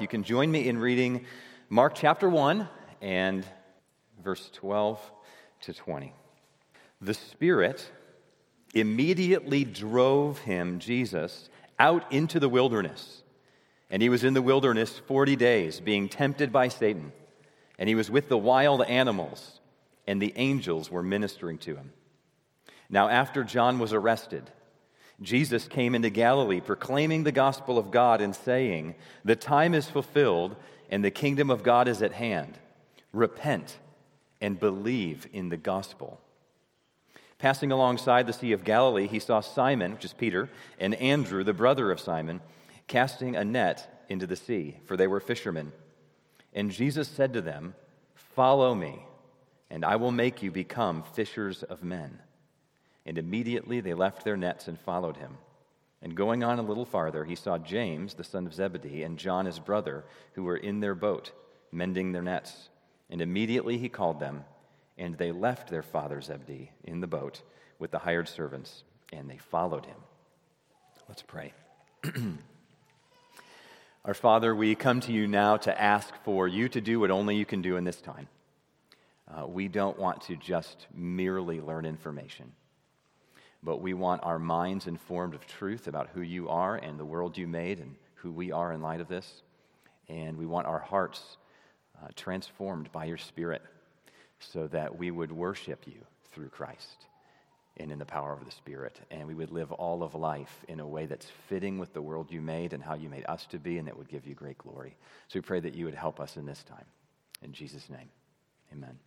You can join me in reading Mark chapter 1 and verse 12 to 20. The Spirit immediately drove him, Jesus, out into the wilderness. And he was in the wilderness 40 days, being tempted by Satan. And he was with the wild animals, and the angels were ministering to him. Now, after John was arrested, Jesus came into Galilee, proclaiming the gospel of God and saying, The time is fulfilled, and the kingdom of God is at hand. Repent and believe in the gospel. Passing alongside the Sea of Galilee, he saw Simon, which is Peter, and Andrew, the brother of Simon, casting a net into the sea, for they were fishermen. And Jesus said to them, Follow me, and I will make you become fishers of men. And immediately they left their nets and followed him. And going on a little farther, he saw James, the son of Zebedee, and John, his brother, who were in their boat, mending their nets. And immediately he called them and they left their father Zebedee in the boat with the hired servants, and they followed him. Let's pray. Our Father, we come to you now to ask for you to do what only you can do in this time. Uh, we don't want to just merely learn information, but we want our minds informed of truth about who you are and the world you made and who we are in light of this. And we want our hearts uh, transformed by your Spirit so that we would worship you through Christ and in the power of the Spirit. And we would live all of life in a way that's fitting with the world you made and how you made us to be, and that would give you great glory. So we pray that you would help us in this time. In Jesus' name, amen.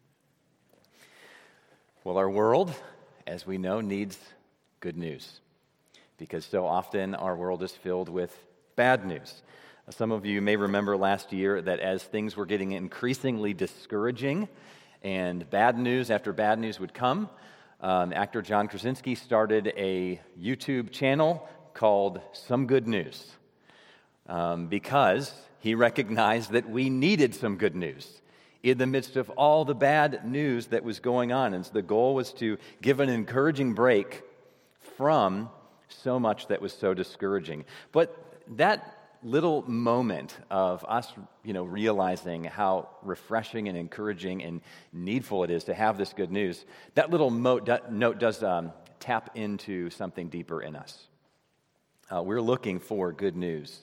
Well, our world, as we know, needs good news because so often our world is filled with bad news. Some of you may remember last year that as things were getting increasingly discouraging, and bad news after bad news would come. Um, actor John Krasinski started a YouTube channel called Some Good News um, because he recognized that we needed some good news in the midst of all the bad news that was going on. And so the goal was to give an encouraging break from so much that was so discouraging. But that little moment of us, you know, realizing how refreshing and encouraging and needful it is to have this good news, that little note, does um, tap into something deeper in us. Uh, we're looking for good news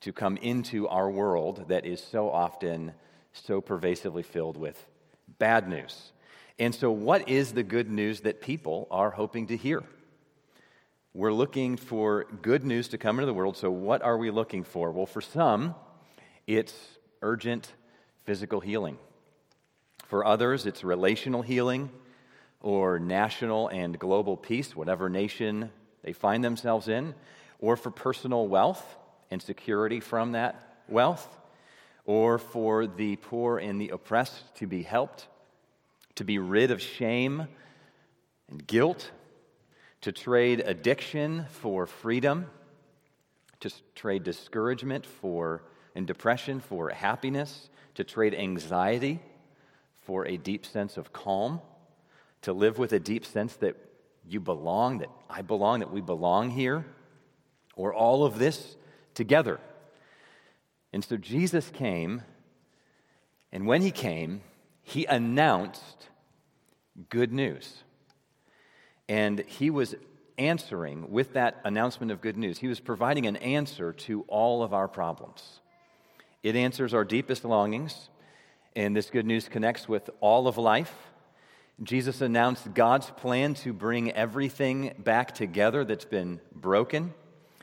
to come into our world that is so often so pervasively filled with bad news. And so, what is the good news that people are hoping to hear? We're looking for good news to come into the world. So, what are we looking for? Well, for some, it's urgent physical healing. For others, it's relational healing or national and global peace, whatever nation they find themselves in, or for personal wealth and security from that wealth, or for the poor and the oppressed to be helped, to be rid of shame and guilt to trade addiction for freedom, to trade discouragement for and depression for happiness, to trade anxiety for a deep sense of calm, to live with a deep sense that you belong, that I belong, that we belong here, or all of this together. And so Jesus came, and when he came, he announced good news. And he was answering with that announcement of good news. He was providing an answer to all of our problems. It answers our deepest longings, and this good news connects with all of life. Jesus announced God's plan to bring everything back together that's been broken.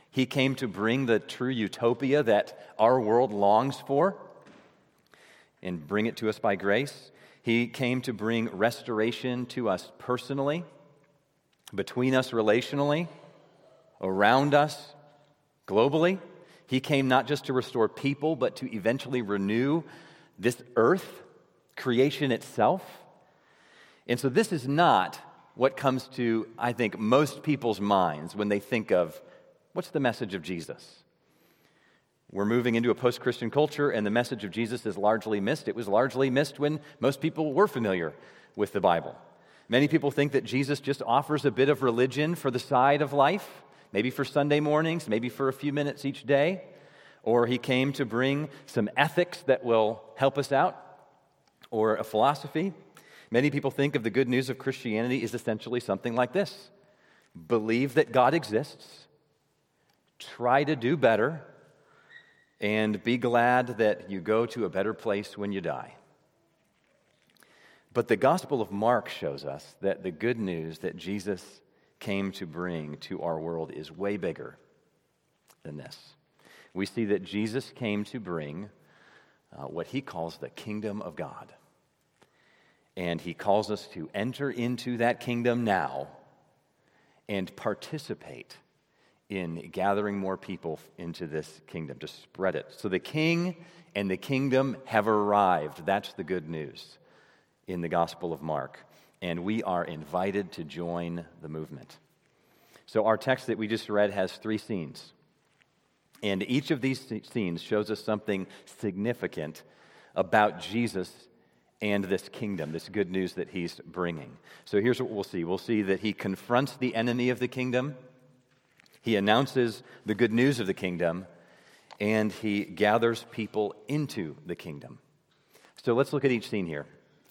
He came to bring the true utopia that our world longs for and bring it to us by grace. He came to bring restoration to us personally between us relationally, around us globally. He came not just to restore people, but to eventually renew this earth, creation itself. And so, this is not what comes to, I think, most people's minds when they think of what's the message of Jesus? We're moving into a post Christian culture, and the message of Jesus is largely missed. It was largely missed when most people were familiar with the Bible. Many people think that Jesus just offers a bit of religion for the side of life, maybe for Sunday mornings, maybe for a few minutes each day. or he came to bring some ethics that will help us out, or a philosophy. Many people think of the good news of Christianity is essentially something like this believe that God exists, try to do better, and be glad that you go to a better place when you die. But the Gospel of Mark shows us that the good news that Jesus came to bring to our world is way bigger than this. We see that Jesus came to bring uh, what he calls the kingdom of God. And he calls us to enter into that kingdom now and participate in gathering more people into this kingdom, to spread it. So the king and the kingdom have arrived. That's the good news in the Gospel of Mark. And we are invited to join the movement. So our text that we just read has three scenes. And each of these scenes shows us something significant about Jesus and this kingdom, this good news that he's bringing. So here's what we'll see we'll see that he confronts the enemy of the kingdom, he announces the good news of the kingdom, and he gathers people into the kingdom. So let's look at each scene here.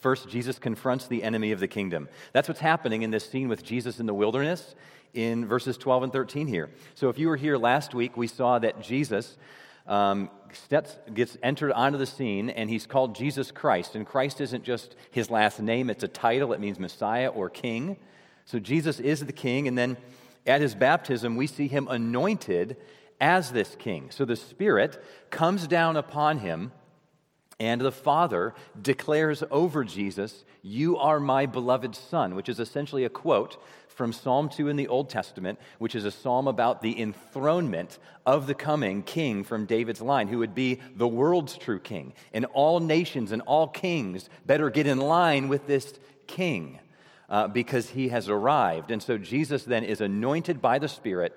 First, Jesus confronts the enemy of the kingdom. That's what's happening in this scene with Jesus in the wilderness in verses 12 and 13 here. So if you were here last week, we saw that Jesus um, steps, gets entered onto the scene, and he's called Jesus Christ. And Christ isn't just his last name, it's a title. It means Messiah or King. So Jesus is the King, and then at his baptism, we see him anointed as this King. So the Spirit comes down upon him. And the Father declares over Jesus, You are my beloved Son, which is essentially a quote from Psalm 2 in the Old Testament, which is a psalm about the enthronement of the coming king from David's line, who would be the world's true king. And all nations and all kings better get in line with this king uh, because he has arrived. And so Jesus then is anointed by the Spirit,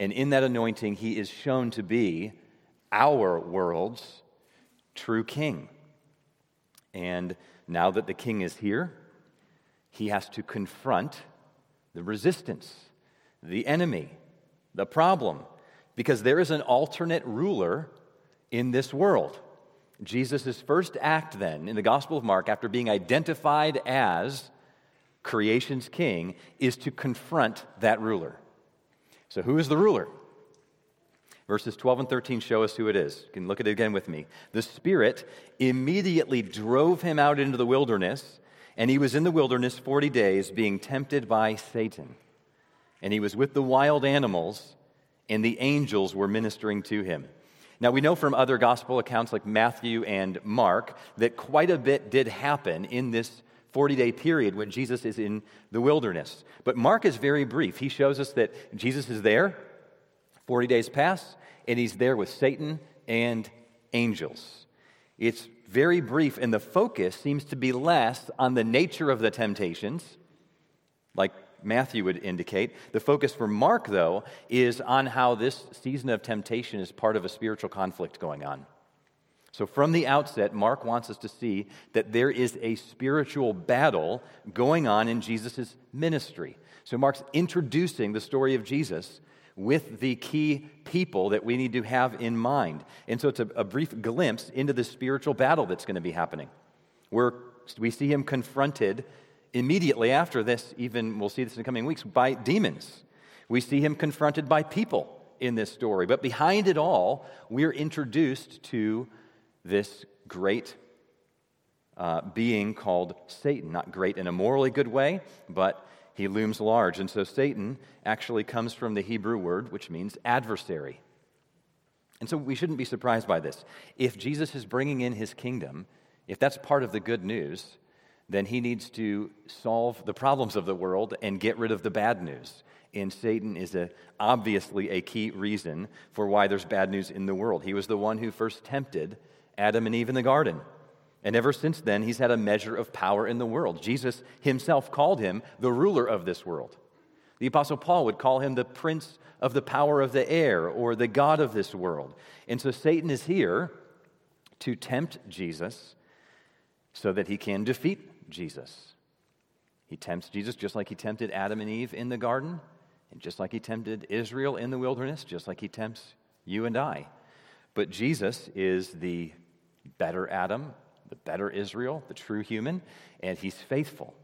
and in that anointing, he is shown to be our world's true king. And now that the king is here, he has to confront the resistance, the enemy, the problem, because there is an alternate ruler in this world. Jesus' first act, then, in the Gospel of Mark, after being identified as creation's king, is to confront that ruler. So, who is the ruler? Verses 12 and 13 show us who it is. You can look at it again with me. The Spirit immediately drove him out into the wilderness and he was in the wilderness 40 days being tempted by Satan. And he was with the wild animals, and the angels were ministering to him. Now, we know from other gospel accounts like Matthew and Mark that quite a bit did happen in this 40 day period when Jesus is in the wilderness. But Mark is very brief. He shows us that Jesus is there, 40 days pass, and he's there with Satan and angels. It's very brief, and the focus seems to be less on the nature of the temptations, like Matthew would indicate. The focus for Mark, though, is on how this season of temptation is part of a spiritual conflict going on. So, from the outset, Mark wants us to see that there is a spiritual battle going on in Jesus' ministry. So, Mark's introducing the story of Jesus with the key people that we need to have in mind. And so it's a, a brief glimpse into the spiritual battle that's going to be happening, where we see him confronted immediately after this, even we'll see this in the coming weeks, by demons. We see him confronted by people in this story. But behind it all, we're introduced to this great uh, being called Satan. Not great in a morally good way, but he looms large. And so Satan actually comes from the Hebrew word, which means adversary. And so we shouldn't be surprised by this. If Jesus is bringing in his kingdom, if that's part of the good news, then he needs to solve the problems of the world and get rid of the bad news. And Satan is a, obviously a key reason for why there's bad news in the world. He was the one who first tempted Adam and Eve in the garden. And ever since then, he's had a measure of power in the world. Jesus himself called him the ruler of this world. The Apostle Paul would call him the prince of the power of the air or the God of this world. And so Satan is here to tempt Jesus so that he can defeat Jesus. He tempts Jesus just like he tempted Adam and Eve in the garden, and just like he tempted Israel in the wilderness, just like he tempts you and I. But Jesus is the better Adam, the better Israel, the true human, and he's faithful.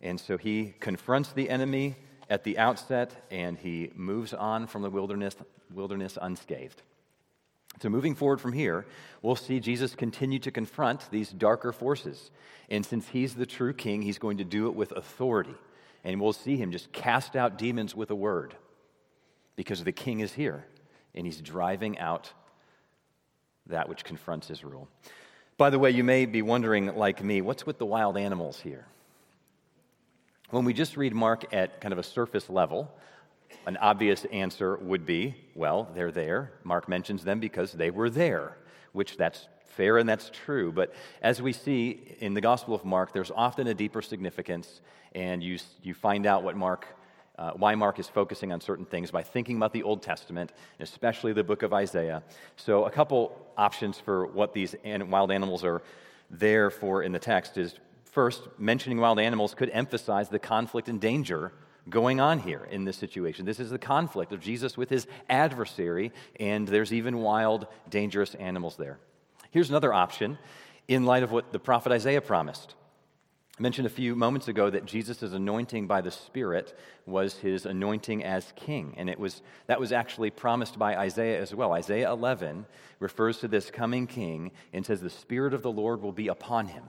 And so he confronts the enemy at the outset and he moves on from the wilderness, wilderness unscathed. So, moving forward from here, we'll see Jesus continue to confront these darker forces. And since he's the true king, he's going to do it with authority. And we'll see him just cast out demons with a word because the king is here and he's driving out that which confronts his rule. By the way, you may be wondering, like me, what's with the wild animals here? When we just read Mark at kind of a surface level, an obvious answer would be well, they're there. Mark mentions them because they were there, which that's fair and that's true. But as we see in the Gospel of Mark, there's often a deeper significance, and you, you find out what Mark. Uh, why Mark is focusing on certain things by thinking about the Old Testament, especially the book of Isaiah. So, a couple options for what these wild animals are there for in the text is first, mentioning wild animals could emphasize the conflict and danger going on here in this situation. This is the conflict of Jesus with his adversary, and there's even wild, dangerous animals there. Here's another option in light of what the prophet Isaiah promised. I mentioned a few moments ago that Jesus' anointing by the Spirit was his anointing as king, and it was, that was actually promised by Isaiah as well. Isaiah 11 refers to this coming king and says, The Spirit of the Lord will be upon him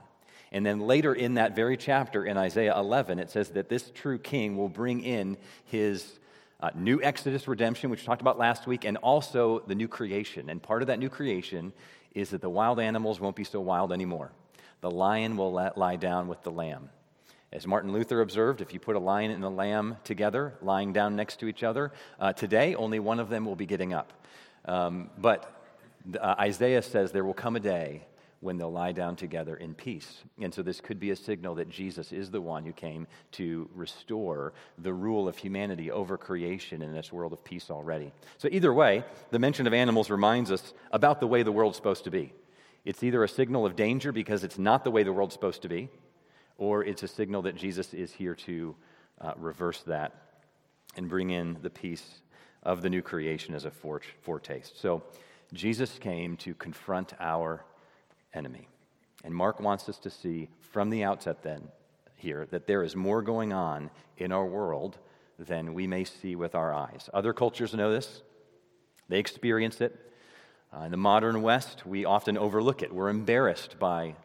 and then later in that very chapter in Isaiah 11, it says that this true king will bring in his uh, new Exodus redemption, which we talked about last week, and also the new creation. And part of that new creation is that the wild animals won't be so wild anymore. The lion will lie down with the lamb. As Martin Luther observed, if you put a lion and a lamb together, lying down next to each other, uh, today only one of them will be getting up. Um, but uh, Isaiah says there will come a day when they'll lie down together in peace. And so, this could be a signal that Jesus is the one who came to restore the rule of humanity over creation in this world of peace already. So, either way, the mention of animals reminds us about the way the world's supposed to be. It's either a signal of danger because it's not the way the world's supposed to be, or it's a signal that Jesus is here to uh, reverse that and bring in the peace of the new creation as a foretaste. So, Jesus came to confront our enemy. And Mark wants us to see from the outset, then, here, that there is more going on in our world than we may see with our eyes. Other cultures know this, they experience it. Uh, in the modern West, we often overlook it. We're embarrassed by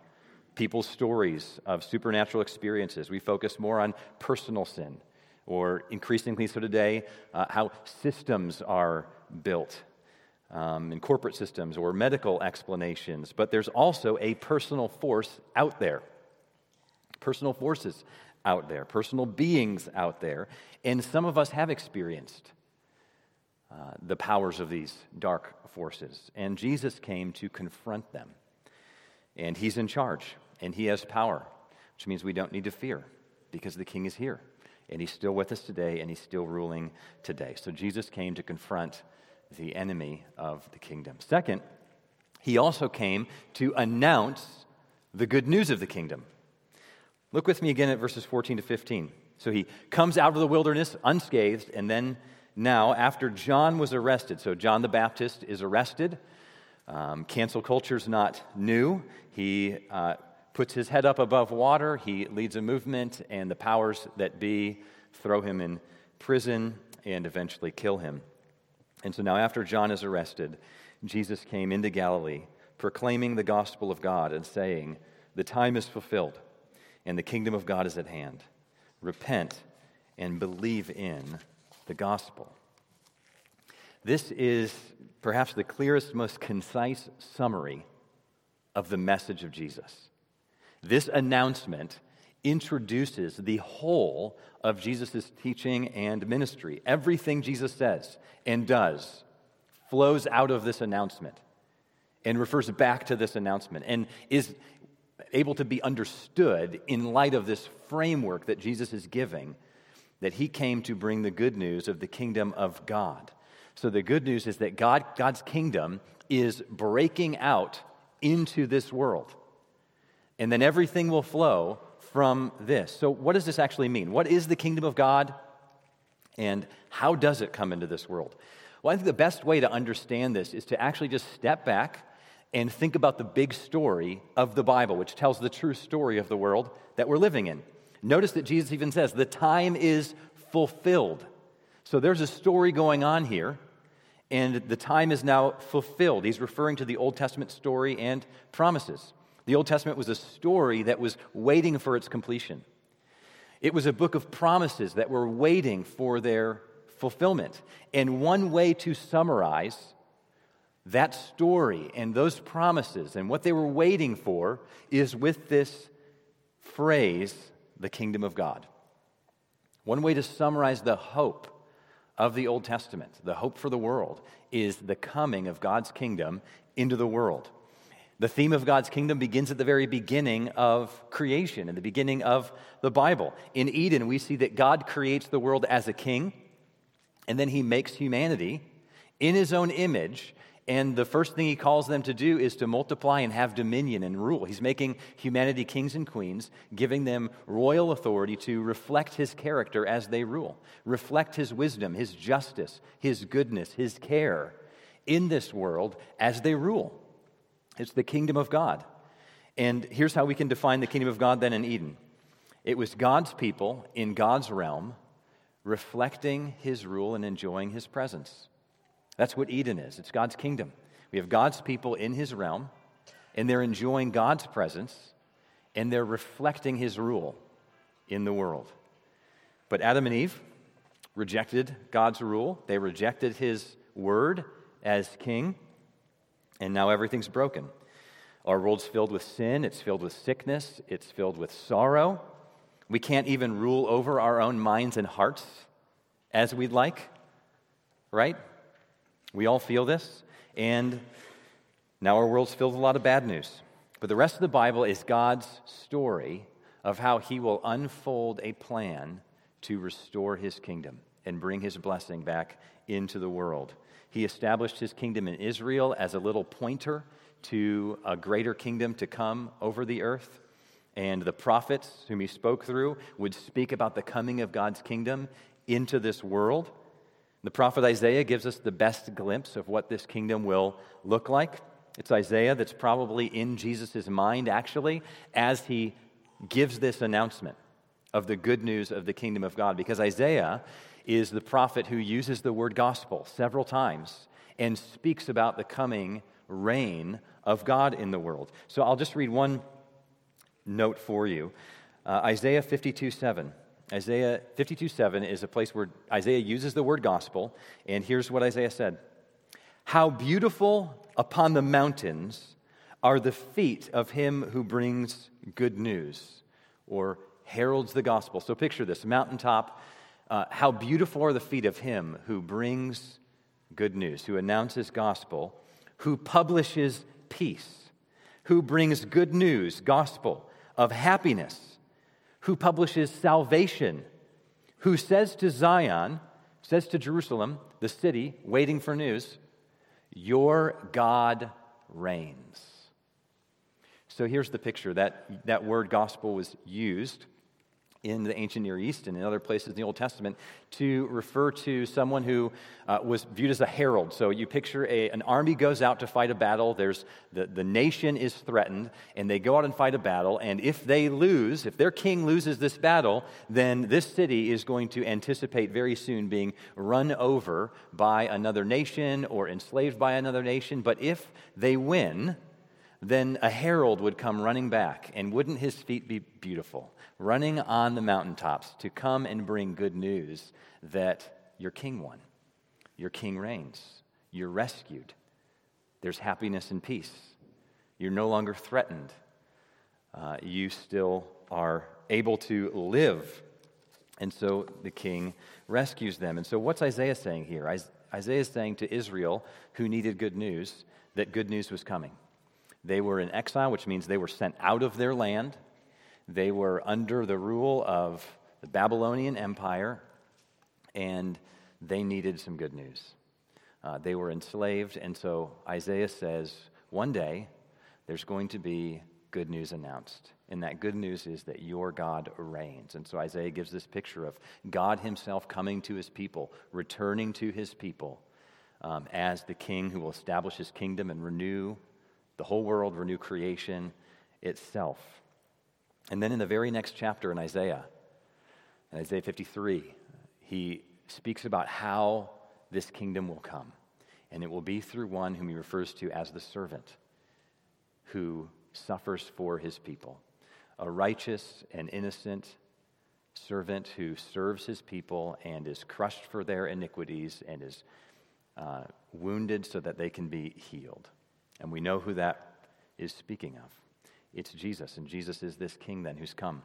people's stories of supernatural experiences. We focus more on personal sin, or increasingly so today, uh, how systems are built um, in corporate systems or medical explanations, but there's also a personal force out there. Personal forces out there, personal beings out there, and some of us have experienced uh, the powers of these dark forces. And Jesus came to confront them. And he's in charge, and he has power, which means we don't need to fear because the king is here. And he's still with us today, and he's still ruling today. So Jesus came to confront the enemy of the kingdom. Second, he also came to announce the good news of the kingdom. Look with me again at verses 14 to 15. So he comes out of the wilderness unscathed, and then now, after John was arrested, so John the Baptist is arrested. Um, cancel culture is not new. He uh, puts his head up above water, he leads a movement, and the powers that be throw him in prison and eventually kill him. And so now, after John is arrested, Jesus came into Galilee, proclaiming the gospel of God and saying, The time is fulfilled, and the kingdom of God is at hand. Repent and believe in the gospel. This is perhaps the clearest, most concise summary of the message of Jesus. This announcement introduces the whole of Jesus' teaching and ministry. Everything Jesus says and does flows out of this announcement and refers back to this announcement and is able to be understood in light of this framework that Jesus is giving that he came to bring the good news of the kingdom of God. So the good news is that God, God's kingdom is breaking out into this world. And then everything will flow from this. So, what does this actually mean? What is the kingdom of God? And how does it come into this world? Well, I think the best way to understand this is to actually just step back and think about the big story of the Bible, which tells the true story of the world that we're living in. Notice that Jesus even says, the time is fulfilled. So there's a story going on here, and the time is now fulfilled. He's referring to the Old Testament story and promises. The Old Testament was a story that was waiting for its completion. It was a book of promises that were waiting for their fulfillment. And one way to summarize that story and those promises and what they were waiting for is with this phrase, the kingdom of God. One way to summarize the hope of the Old Testament, the hope for the world, is the coming of God's kingdom into the world. The theme of God's kingdom begins at the very beginning of creation, in the beginning of the Bible. In Eden, we see that God creates the world as a king, and then he makes humanity in his own image and the first thing he calls them to do is to multiply and have dominion and rule. He's making humanity kings and queens, giving them royal authority to reflect his character as they rule, reflect his wisdom, his justice, his goodness, his care in this world as they rule. It's the kingdom of God. And here's how we can define the kingdom of God then in Eden it was God's people in God's realm reflecting his rule and enjoying his presence. That's what Eden is it's God's kingdom. We have God's people in his realm, and they're enjoying God's presence, and they're reflecting his rule in the world. But Adam and Eve rejected God's rule, they rejected his word as king, and now everything's broken. Our world's filled with sin, it's filled with sickness, it's filled with sorrow. We can't even rule over our own minds and hearts as we'd like, right? We all feel this, and now our world's filled with a lot of bad news. But the rest of the Bible is God's story of how he will unfold a plan to restore his kingdom and bring his blessing back into the world. He established his kingdom in Israel as a little pointer to a greater kingdom to come over the earth. And the prophets whom he spoke through would speak about the coming of God's kingdom into this world. The prophet Isaiah gives us the best glimpse of what this kingdom will look like. It's Isaiah that's probably in Jesus' mind, actually, as he gives this announcement of the good news of the kingdom of God, because Isaiah is the prophet who uses the word gospel several times and speaks about the coming reign of God in the world. So I'll just read one note for you uh, Isaiah 52 7. Isaiah 52 7 is a place where Isaiah uses the word gospel, and here's what Isaiah said How beautiful upon the mountains are the feet of him who brings good news or heralds the gospel. So picture this mountaintop. Uh, how beautiful are the feet of him who brings good news, who announces gospel, who publishes peace, who brings good news, gospel of happiness who publishes salvation, who says to Zion, says to Jerusalem, the city waiting for news, Your God reigns. So here's the picture that, that word gospel was used in the ancient Near East and in other places in the Old Testament to refer to someone who uh, was viewed as a herald. So you picture a, an army goes out to fight a battle, There's, the, the nation is threatened, and they go out and fight a battle. And if they lose, if their king loses this battle, then this city is going to anticipate very soon being run over by another nation or enslaved by another nation. But if they win, then a herald would come running back, and wouldn't his feet be beautiful? running on the mountaintops to come and bring good news that your king won, your king reigns, you're rescued, there's happiness and peace, you're no longer threatened, uh, you still are able to live. And so the king rescues them. And so, what's Isaiah saying here? Isaiah is saying to Israel, who needed good news, that good news was coming. They were in exile, which means they were sent out of their land. They were under the rule of the Babylonian Empire, and they needed some good news. Uh, they were enslaved, and so Isaiah says, one day there's going to be good news announced. And that good news is that your God reigns. And so Isaiah gives this picture of God himself coming to his people, returning to his people, um, as the king who will establish his kingdom and renew the whole world, renew creation itself. And then in the very next chapter in Isaiah, in Isaiah 53, he speaks about how this kingdom will come. And it will be through one whom he refers to as the servant who suffers for his people, a righteous and innocent servant who serves his people and is crushed for their iniquities and is uh, wounded so that they can be healed. And we know who that is speaking of. It's Jesus, and Jesus is this king then who's come.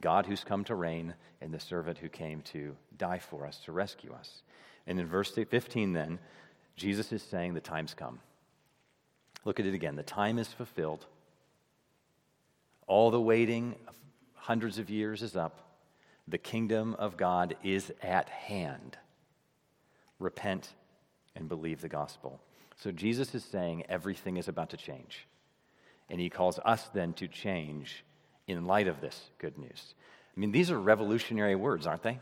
God who's come to reign, and the servant who came to die for us, to rescue us. And in verse 15, then, Jesus is saying, The time's come. Look at it again. The time is fulfilled. All the waiting of hundreds of years is up. The kingdom of God is at hand. Repent and believe the gospel. So Jesus is saying everything is about to change. And he calls us then to change in light of this good news. I mean, these are revolutionary words, aren't they?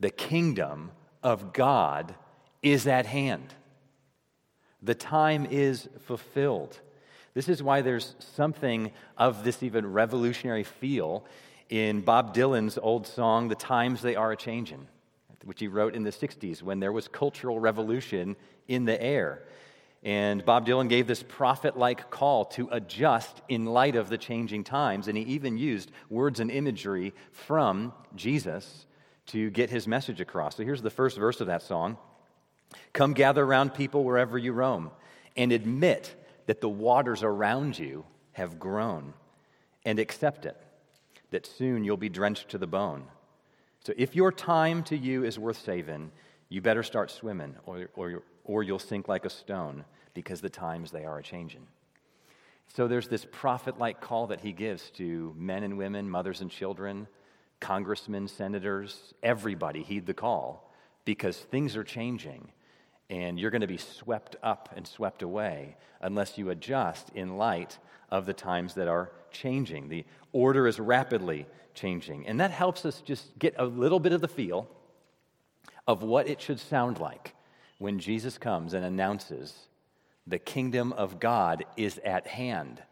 The kingdom of God is at hand. The time is fulfilled. This is why there's something of this even revolutionary feel in Bob Dylan's old song, The Times They Are a Changin', which he wrote in the 60s when there was cultural revolution in the air. And Bob Dylan gave this prophet like call to adjust in light of the changing times. And he even used words and imagery from Jesus to get his message across. So here's the first verse of that song Come gather around people wherever you roam and admit that the waters around you have grown and accept it, that soon you'll be drenched to the bone. So if your time to you is worth saving, you better start swimming or, or, or you'll sink like a stone because the times they are a changing. So there's this prophet like call that he gives to men and women, mothers and children, congressmen, senators, everybody heed the call because things are changing and you're going to be swept up and swept away unless you adjust in light of the times that are changing. The order is rapidly changing. And that helps us just get a little bit of the feel of what it should sound like when Jesus comes and announces the kingdom of God is at hand.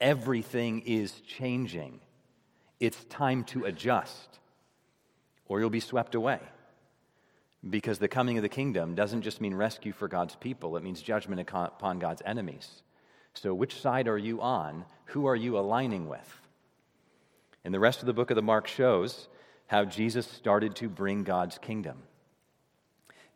Everything is changing. It's time to adjust, or you'll be swept away. Because the coming of the kingdom doesn't just mean rescue for God's people, it means judgment upon God's enemies. So, which side are you on? Who are you aligning with? And the rest of the book of the Mark shows how Jesus started to bring God's kingdom.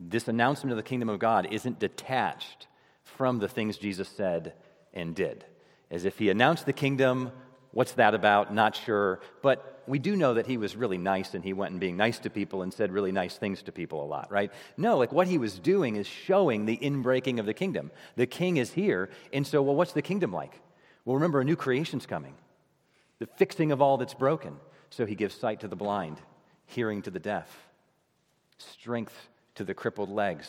This announcement of the kingdom of God isn't detached from the things Jesus said and did. As if he announced the kingdom, what's that about? Not sure. But we do know that he was really nice and he went and being nice to people and said really nice things to people a lot, right? No, like what he was doing is showing the inbreaking of the kingdom. The king is here. And so, well, what's the kingdom like? Well, remember, a new creation's coming, the fixing of all that's broken. So he gives sight to the blind, hearing to the deaf, strength to the crippled legs.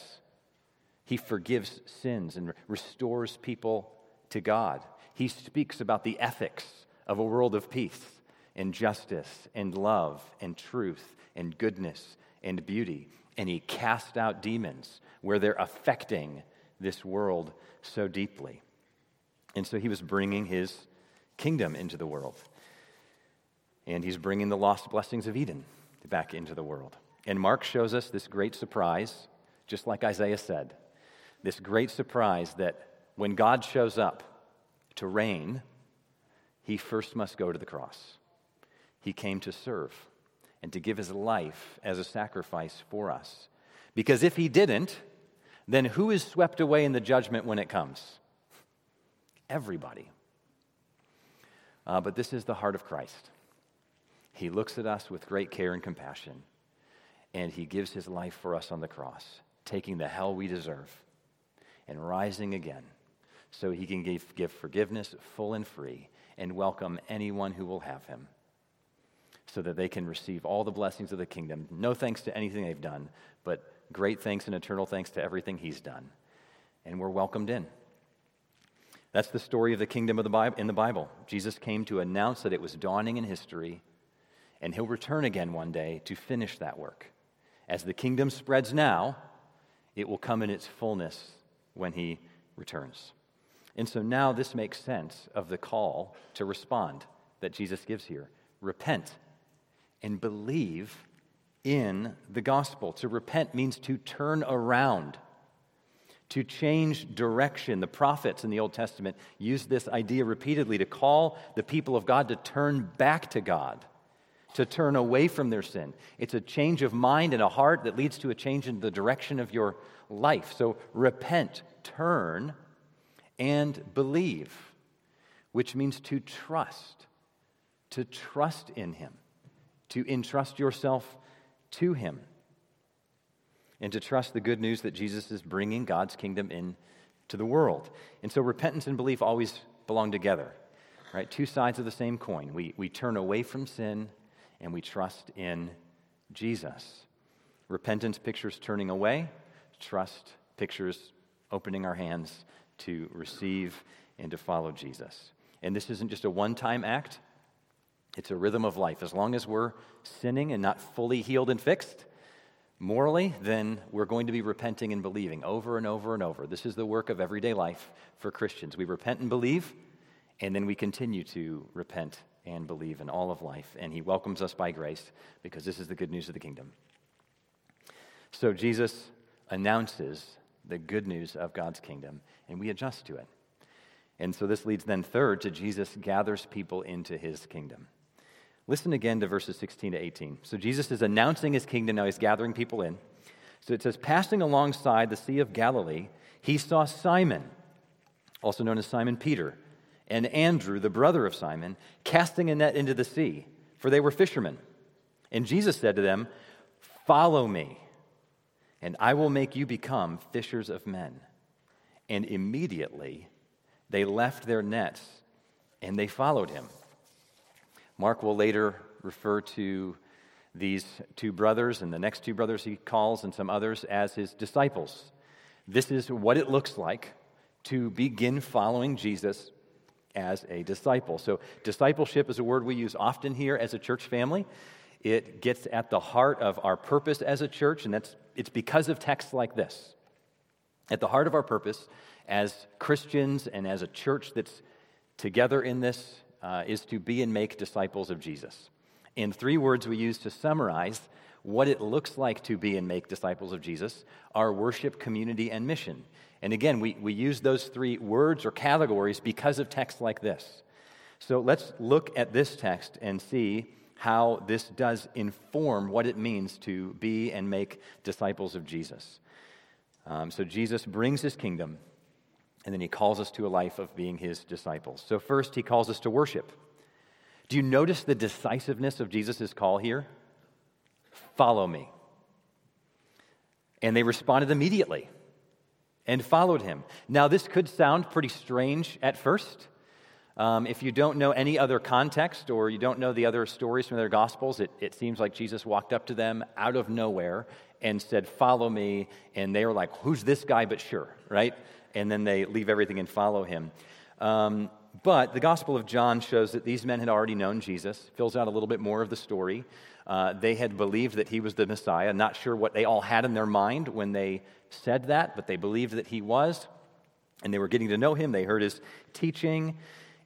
He forgives sins and restores people to God. He speaks about the ethics of a world of peace and justice and love and truth and goodness and beauty. And he cast out demons where they're affecting this world so deeply. And so he was bringing his kingdom into the world. And he's bringing the lost blessings of Eden back into the world. And Mark shows us this great surprise, just like Isaiah said this great surprise that when God shows up to reign, he first must go to the cross. He came to serve and to give his life as a sacrifice for us. Because if he didn't, then who is swept away in the judgment when it comes? Everybody. Uh, but this is the heart of Christ. He looks at us with great care and compassion, and he gives his life for us on the cross, taking the hell we deserve and rising again so he can give, give forgiveness full and free and welcome anyone who will have him so that they can receive all the blessings of the kingdom. No thanks to anything they've done, but great thanks and eternal thanks to everything he's done. And we're welcomed in. That's the story of the kingdom of the Bible, in the Bible. Jesus came to announce that it was dawning in history, and he'll return again one day to finish that work. As the kingdom spreads now, It will come in its fullness when he returns. And so now this makes sense of the call to respond that Jesus gives here repent and believe in the gospel. To repent means to turn around, to change direction. The prophets in the Old Testament used this idea repeatedly to call the people of God to turn back to God, to turn away from their sin. It's a change of mind and a heart that leads to a change in the direction of your life. So repent, turn, and believe, which means to trust, to trust in Him, to entrust yourself to Him, and to trust the good news that Jesus is bringing God's kingdom in to the world. And so repentance and belief always belong together, right? Two sides of the same coin. We, we turn away from sin and we trust in Jesus. Repentance pictures turning away, trust pictures opening our hands to receive and to follow Jesus. And this isn't just a one time act, it's a rhythm of life. As long as we're sinning and not fully healed and fixed morally, then we're going to be repenting and believing over and over and over. This is the work of everyday life for Christians. We repent and believe, and then we continue to repent and believe in all of life. And He welcomes us by grace because this is the good news of the kingdom. So Jesus announces the good news of God's kingdom, and we adjust to it. And so this leads then, third, to Jesus gathers people into his kingdom. Listen again to verses 16 to 18. So Jesus is announcing his kingdom, now he's gathering people in. So it says, Passing alongside the Sea of Galilee, he saw Simon, also known as Simon Peter, and Andrew, the brother of Simon, casting a net into the sea, for they were fishermen. And Jesus said to them, Follow me and I will make you become fishers of men. And immediately they left their nets and they followed him. Mark will later refer to these two brothers and the next two brothers he calls and some others as his disciples. This is what it looks like to begin following Jesus as a disciple. So, discipleship is a word we use often here as a church family. It gets at the heart of our purpose as a church, and that's, it's because of texts like this. At the heart of our purpose as Christians and as a church that's together in this uh, is to be and make disciples of Jesus. In three words we use to summarize what it looks like to be and make disciples of Jesus are worship, community, and mission. And again, we, we use those three words or categories because of texts like this. So let's look at this text and see how this does inform what it means to be and make disciples of Jesus. Um, so Jesus brings his kingdom, and then he calls us to a life of being his disciples. So, first, he calls us to worship. Do you notice the decisiveness of Jesus' call here? Follow me. And they responded immediately and followed him. Now, this could sound pretty strange at first. Um, if you don't know any other context or you don't know the other stories from their gospels, it, it seems like Jesus walked up to them out of nowhere and said, Follow me. And they were like, Who's this guy? But sure, right? And then they leave everything and follow him. Um, but the Gospel of John shows that these men had already known Jesus, fills out a little bit more of the story. Uh, they had believed that he was the Messiah, not sure what they all had in their mind when they said that, but they believed that he was. And they were getting to know him, they heard his teaching.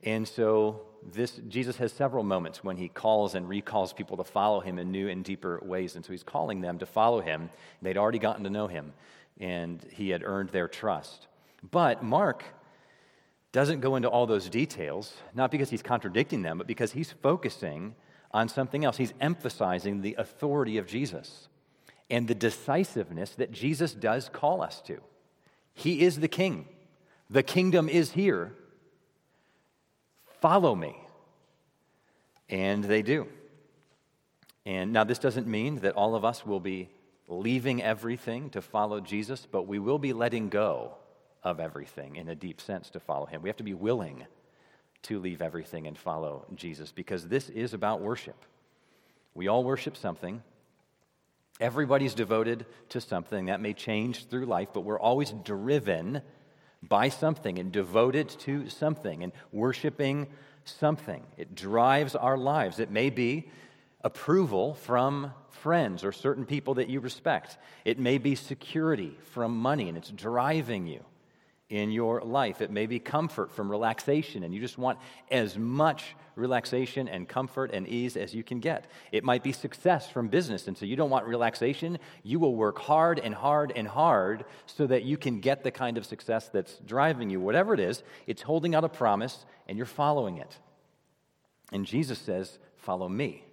And so this Jesus has several moments when he calls and recalls people to follow him in new and deeper ways. And so he's calling them to follow him. They'd already gotten to know him, and he had earned their trust. But Mark doesn't go into all those details, not because he's contradicting them, but because he's focusing on something else. He's emphasizing the authority of Jesus and the decisiveness that Jesus does call us to. He is the king. The kingdom is here. Follow me. And they do. And now, this doesn't mean that all of us will be leaving everything to follow Jesus, but we will be letting go of everything in a deep sense to follow him. We have to be willing to leave everything and follow Jesus because this is about worship. We all worship something. Everybody's devoted to something that may change through life, but we're always driven by something and devoted to something and worshiping something. It drives our lives. It may be approval from friends or certain people that you respect. It may be security from money and it's driving you in your life. It may be comfort from relaxation and you just want as much relaxation and comfort and ease as you can get. It might be success from business and so you don't want relaxation. You will work hard and hard and hard so that you can get the kind of success that's driving you. Whatever it is, it's holding out a promise and you're following it. And Jesus says, Follow me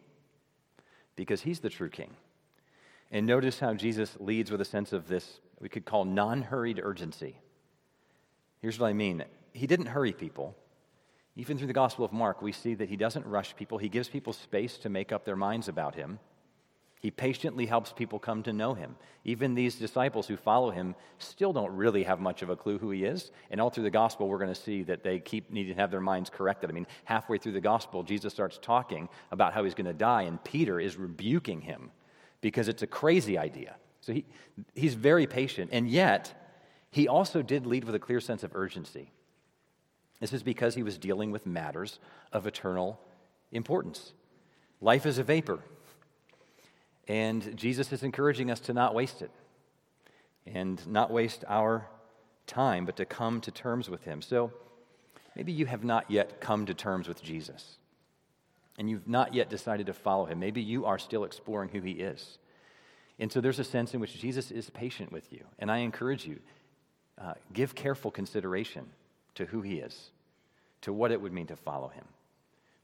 because he's the true king. And notice how Jesus leads with a sense of this, we could call non hurried urgency. Here's what I mean He didn't hurry people. Even through the Gospel of Mark, we see that he doesn't rush people, he gives people space to make up their minds about him. He patiently helps people come to know him. Even these disciples who follow him still don't really have much of a clue who he is. And all through the gospel, we're going to see that they keep needing to have their minds corrected. I mean, halfway through the gospel, Jesus starts talking about how he's going to die, and Peter is rebuking him because it's a crazy idea. So he, he's very patient. And yet, he also did lead with a clear sense of urgency. This is because he was dealing with matters of eternal importance. Life is a vapor. And Jesus is encouraging us to not waste it and not waste our time, but to come to terms with Him. So maybe you have not yet come to terms with Jesus and you've not yet decided to follow Him. Maybe you are still exploring who He is. And so there's a sense in which Jesus is patient with you. And I encourage you, uh, give careful consideration to who He is, to what it would mean to follow Him.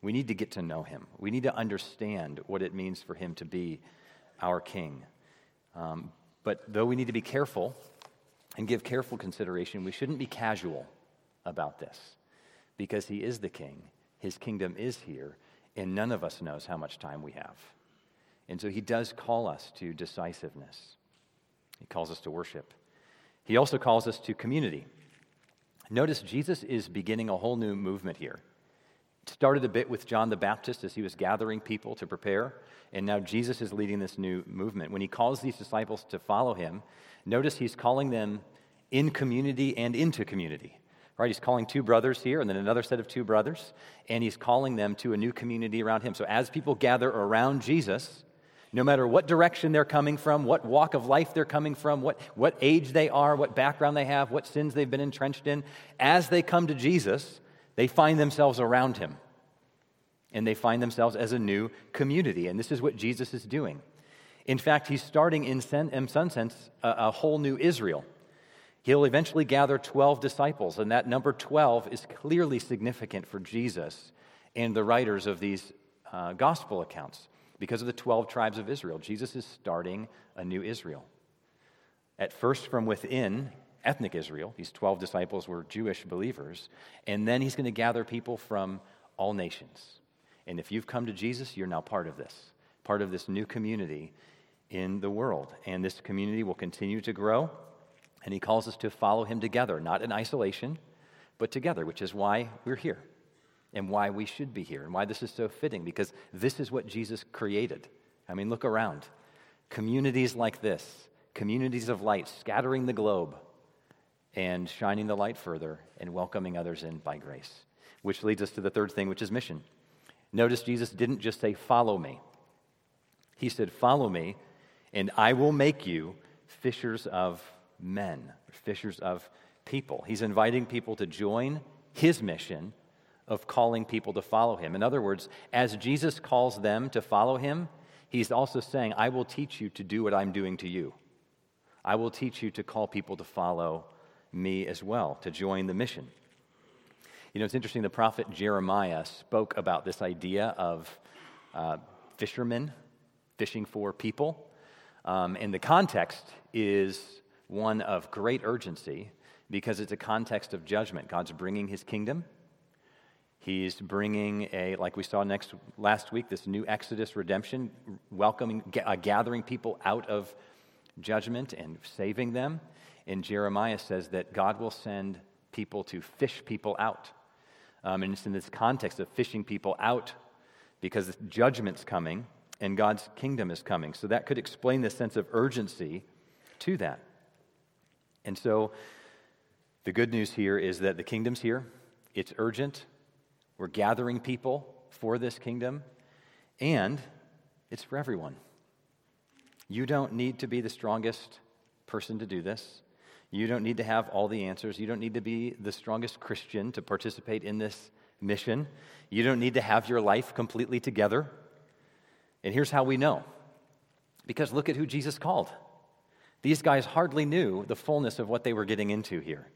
We need to get to know Him, we need to understand what it means for Him to be our King. Um, but though we need to be careful and give careful consideration, we shouldn't be casual about this because He is the King. His kingdom is here, and none of us knows how much time we have. And so He does call us to decisiveness, He calls us to worship. He also calls us to community. Notice Jesus is beginning a whole new movement here. It started a bit with John the Baptist as he was gathering people to prepare, and now Jesus is leading this new movement. When he calls these disciples to follow him, notice he's calling them in community and into community. Right? He's calling two brothers here and then another set of two brothers, and he's calling them to a new community around him. So as people gather around Jesus, no matter what direction they're coming from, what walk of life they're coming from, what, what age they are, what background they have, what sins they've been entrenched in, as they come to Jesus, they find themselves around him. And they find themselves as a new community. And this is what Jesus is doing. In fact, he's starting, in, in some sense, a, a whole new Israel. He'll eventually gather 12 disciples, and that number 12 is clearly significant for Jesus and the writers of these uh, gospel accounts because of the 12 tribes of Israel. Jesus is starting a new Israel. At first, from within ethnic Israel, these 12 disciples were Jewish believers, and then he's going to gather people from all nations. And if you've come to Jesus, you're now part of this, part of this new community in the world. And this community will continue to grow, and he calls us to follow him together, not in isolation, but together, which is why we're here and why we should be here and why this is so fitting because this is what Jesus created. I mean, look around. Communities like this, communities of light scattering the globe and shining the light further and welcoming others in by grace. Which leads us to the third thing, which is mission. Notice Jesus didn't just say, Follow me. He said, Follow me, and I will make you fishers of men, fishers of people. He's inviting people to join his mission of calling people to follow him. In other words, as Jesus calls them to follow him, he's also saying, I will teach you to do what I'm doing to you. I will teach you to call people to follow me as well, to join the mission. You know, it's interesting, the prophet Jeremiah spoke about this idea of uh, fishermen fishing for people. Um, and the context is one of great urgency because it's a context of judgment. God's bringing his kingdom He's bringing a, like we saw next last week, this new Exodus redemption, welcoming, uh, gathering people out of judgment and saving them. And Jeremiah says that God will send people to fish people out. Um, and it's in this context of fishing people out because judgment's coming and God's kingdom is coming. So that could explain the sense of urgency to that. And so the good news here is that the kingdom's here, it's urgent, we're gathering people for this kingdom. And It's for everyone. You don't need to be the strongest person to do this. You don't need to have all the answers. You don't need to be the strongest Christian to participate in this mission. You don't need to have your life completely together. And here's how we know because look at who Jesus called. These guys hardly knew the fullness of what they were getting into here.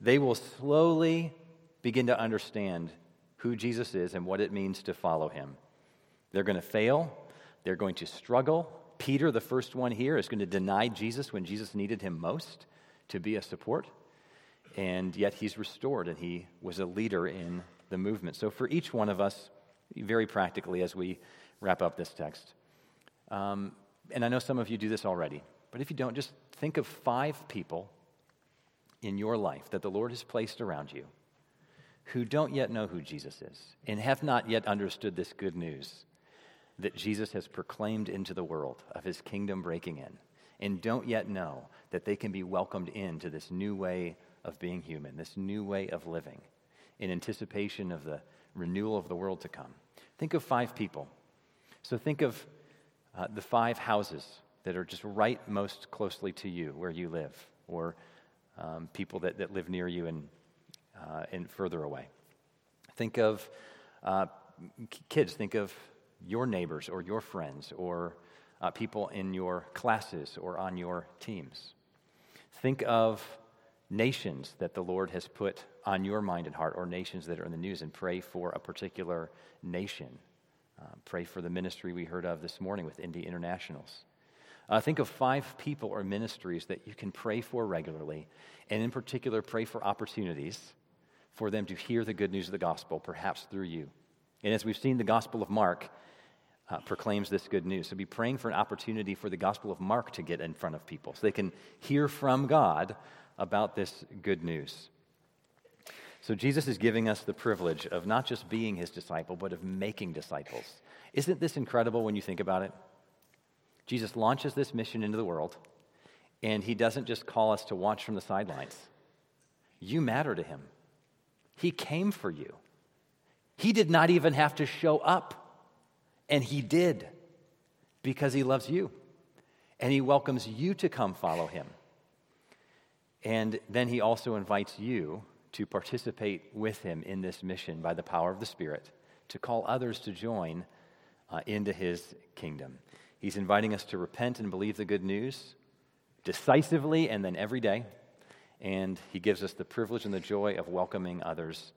They will slowly begin to understand who Jesus is and what it means to follow him. They're going to fail, they're going to struggle. Peter, the first one here, is going to deny Jesus when Jesus needed him most to be a support. And yet he's restored and he was a leader in the movement. So, for each one of us, very practically, as we wrap up this text, um, and I know some of you do this already, but if you don't, just think of five people in your life that the Lord has placed around you who don't yet know who Jesus is and have not yet understood this good news that Jesus has proclaimed into the world of his kingdom breaking in and don't yet know that they can be welcomed into this new way of being human, this new way of living in anticipation of the renewal of the world to come. Think of five people. So think of uh, the five houses that are just right most closely to you where you live, or um, people that, that live near you and, uh, and further away. Think of uh, kids, think of your neighbors or your friends or uh, people in your classes or on your teams. Think of nations that the Lord has put on your mind and heart or nations that are in the news and pray for a particular nation. Uh, pray for the ministry we heard of this morning with Indie Internationals. Uh, think of five people or ministries that you can pray for regularly, and in particular, pray for opportunities for them to hear the good news of the gospel, perhaps through you. And as we've seen, the Gospel of Mark uh, proclaims this good news. So be praying for an opportunity for the Gospel of Mark to get in front of people so they can hear from God about this good news. So Jesus is giving us the privilege of not just being his disciple, but of making disciples. Isn't this incredible when you think about it? Jesus launches this mission into the world, and he doesn't just call us to watch from the sidelines. You matter to him. He came for you. He did not even have to show up, and he did because he loves you. And he welcomes you to come follow him. And then he also invites you to participate with him in this mission by the power of the Spirit, to call others to join uh, into his kingdom. He's inviting us to repent and believe the good news decisively and then every day. And he gives us the privilege and the joy of welcoming others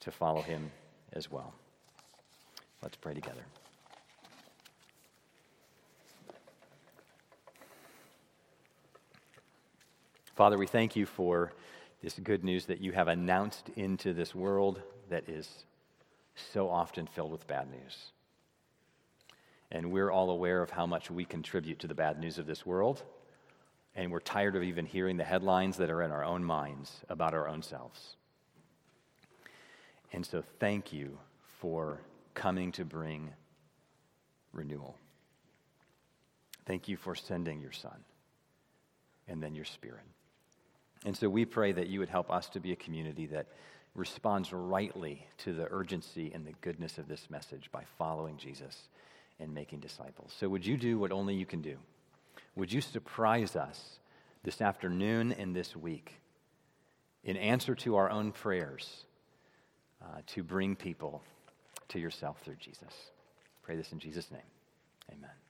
to follow him as well. Let's pray together. Father, we thank you for this good news that you have announced into this world that is so often filled with bad news. And we're all aware of how much we contribute to the bad news of this world. And we're tired of even hearing the headlines that are in our own minds about our own selves. And so, thank you for coming to bring renewal. Thank you for sending your Son and then your Spirit. And so, we pray that you would help us to be a community that responds rightly to the urgency and the goodness of this message by following Jesus and making disciples. So, would you do what only you can do? Would you surprise us this afternoon and this week in answer to our own prayers uh, to bring people to yourself through Jesus? Pray this in Jesus' name. Amen.